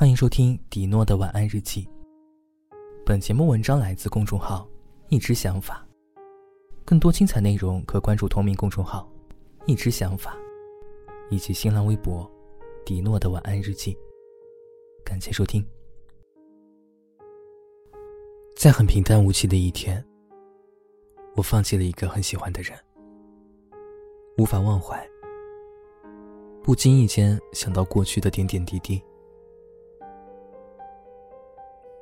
欢迎收听迪诺的晚安日记。本节目文章来自公众号“一只想法”，更多精彩内容可关注同名公众号“一只想法”以及新浪微博“迪诺的晚安日记”。感谢收听。在很平淡无奇的一天，我放弃了一个很喜欢的人，无法忘怀。不经意间想到过去的点点滴滴。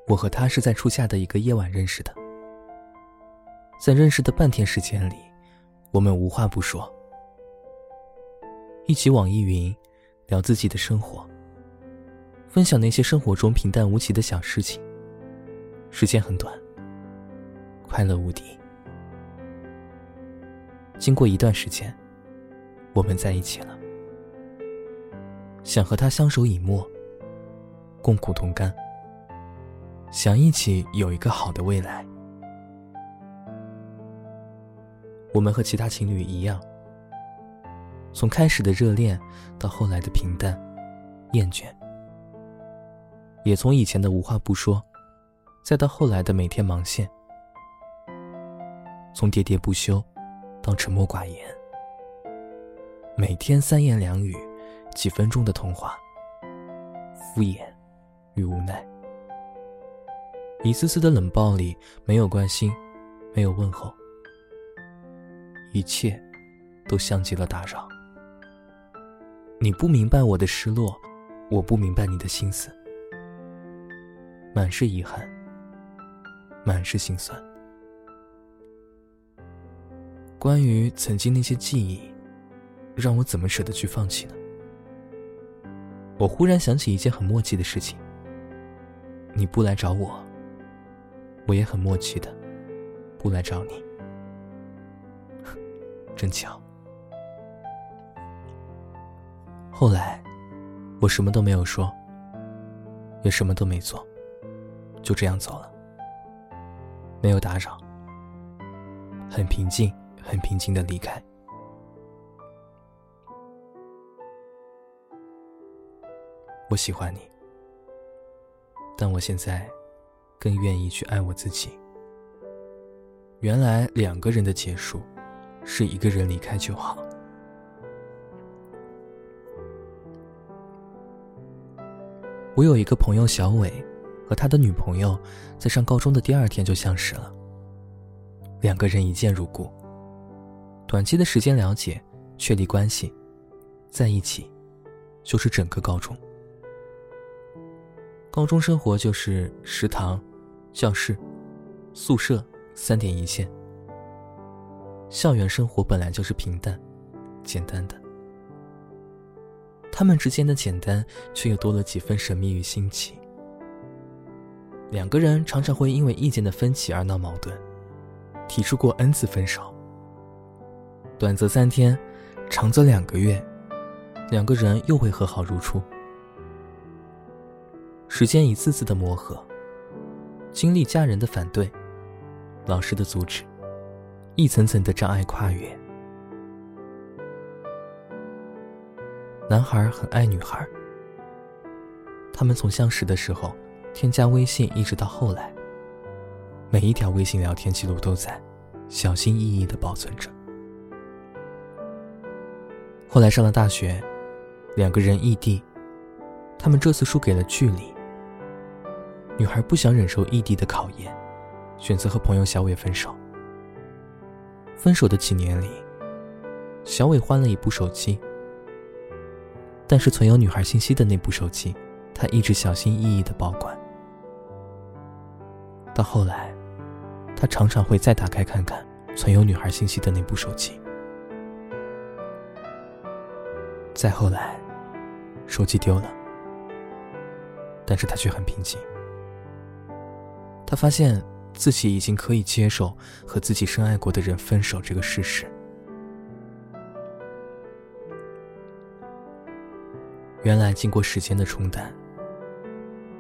我和他是在初夏的一个夜晚认识的，在认识的半天时间里，我们无话不说，一起网易云聊自己的生活，分享那些生活中平淡无奇的小事情。时间很短，快乐无敌。经过一段时间，我们在一起了。想和他相守以沫，共苦同甘。想一起有一个好的未来。我们和其他情侣一样，从开始的热恋到后来的平淡、厌倦，也从以前的无话不说，再到后来的每天忙线，从喋喋不休到沉默寡言，每天三言两语。几分钟的通话，敷衍与无奈，一次次的冷暴力，没有关心，没有问候，一切都像极了打扰。你不明白我的失落，我不明白你的心思，满是遗憾，满是心酸。关于曾经那些记忆，让我怎么舍得去放弃呢？我忽然想起一件很默契的事情。你不来找我，我也很默契的不来找你，真巧。后来，我什么都没有说，也什么都没做，就这样走了，没有打扰，很平静，很平静的离开。我喜欢你，但我现在更愿意去爱我自己。原来两个人的结束，是一个人离开就好。我有一个朋友小伟，和他的女朋友在上高中的第二天就相识了。两个人一见如故，短期的时间了解，确立关系，在一起，就是整个高中。高中生活就是食堂、教室、宿舍三点一线。校园生活本来就是平淡、简单的，他们之间的简单却又多了几分神秘与新奇。两个人常常会因为意见的分歧而闹矛盾，提出过 n 次分手。短则三天，长则两个月，两个人又会和好如初。时间一次次的磨合，经历家人的反对、老师的阻止，一层层的障碍跨越。男孩很爱女孩，他们从相识的时候添加微信，一直到后来，每一条微信聊天记录都在，小心翼翼的保存着。后来上了大学，两个人异地，他们这次输给了距离。女孩不想忍受异地的考验，选择和朋友小伟分手。分手的几年里，小伟换了一部手机，但是存有女孩信息的那部手机，他一直小心翼翼的保管。到后来，他常常会再打开看看存有女孩信息的那部手机。再后来，手机丢了，但是他却很平静。他发现自己已经可以接受和自己深爱过的人分手这个事实。原来，经过时间的冲淡，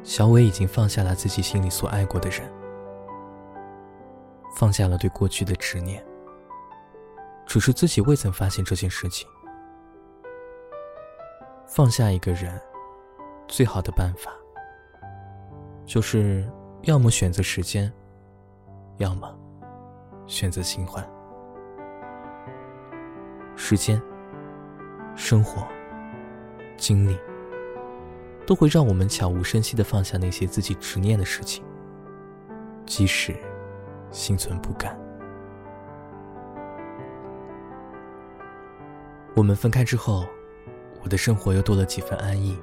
小伟已经放下了自己心里所爱过的人，放下了对过去的执念。只是自己未曾发现这件事情。放下一个人，最好的办法，就是要么选择时间，要么选择新欢。时间、生活、经历，都会让我们悄无声息的放下那些自己执念的事情，即使心存不甘。我们分开之后，我的生活又多了几分安逸，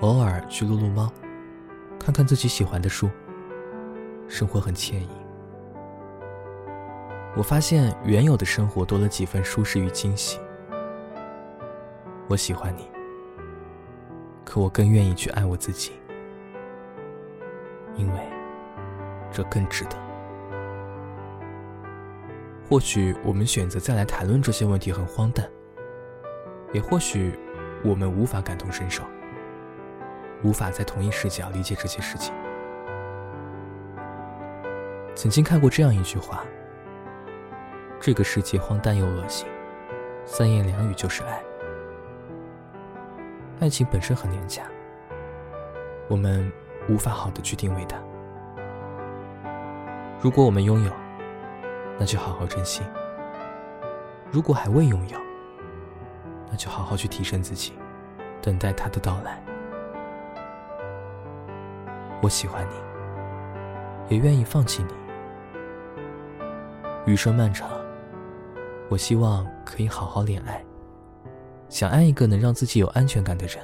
偶尔去撸撸猫，看看自己喜欢的书，生活很惬意。我发现原有的生活多了几分舒适与惊喜。我喜欢你，可我更愿意去爱我自己，因为这更值得。或许我们选择再来谈论这些问题很荒诞，也或许我们无法感同身受，无法在同一视角理解这些事情。曾经看过这样一句话。这个世界荒诞又恶心，三言两语就是爱。爱情本身很廉价，我们无法好的去定位它。如果我们拥有，那就好好珍惜；如果还未拥有，那就好好去提升自己，等待它的到来。我喜欢你，也愿意放弃你。余生漫长。我希望可以好好恋爱，想爱一个能让自己有安全感的人。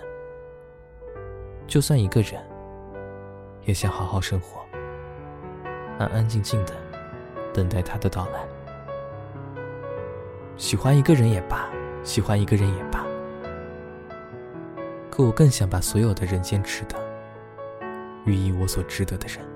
就算一个人，也想好好生活，安安静静的等待他的到来。喜欢一个人也罢，喜欢一个人也罢，可我更想把所有的人间值得，予以我所值得的人。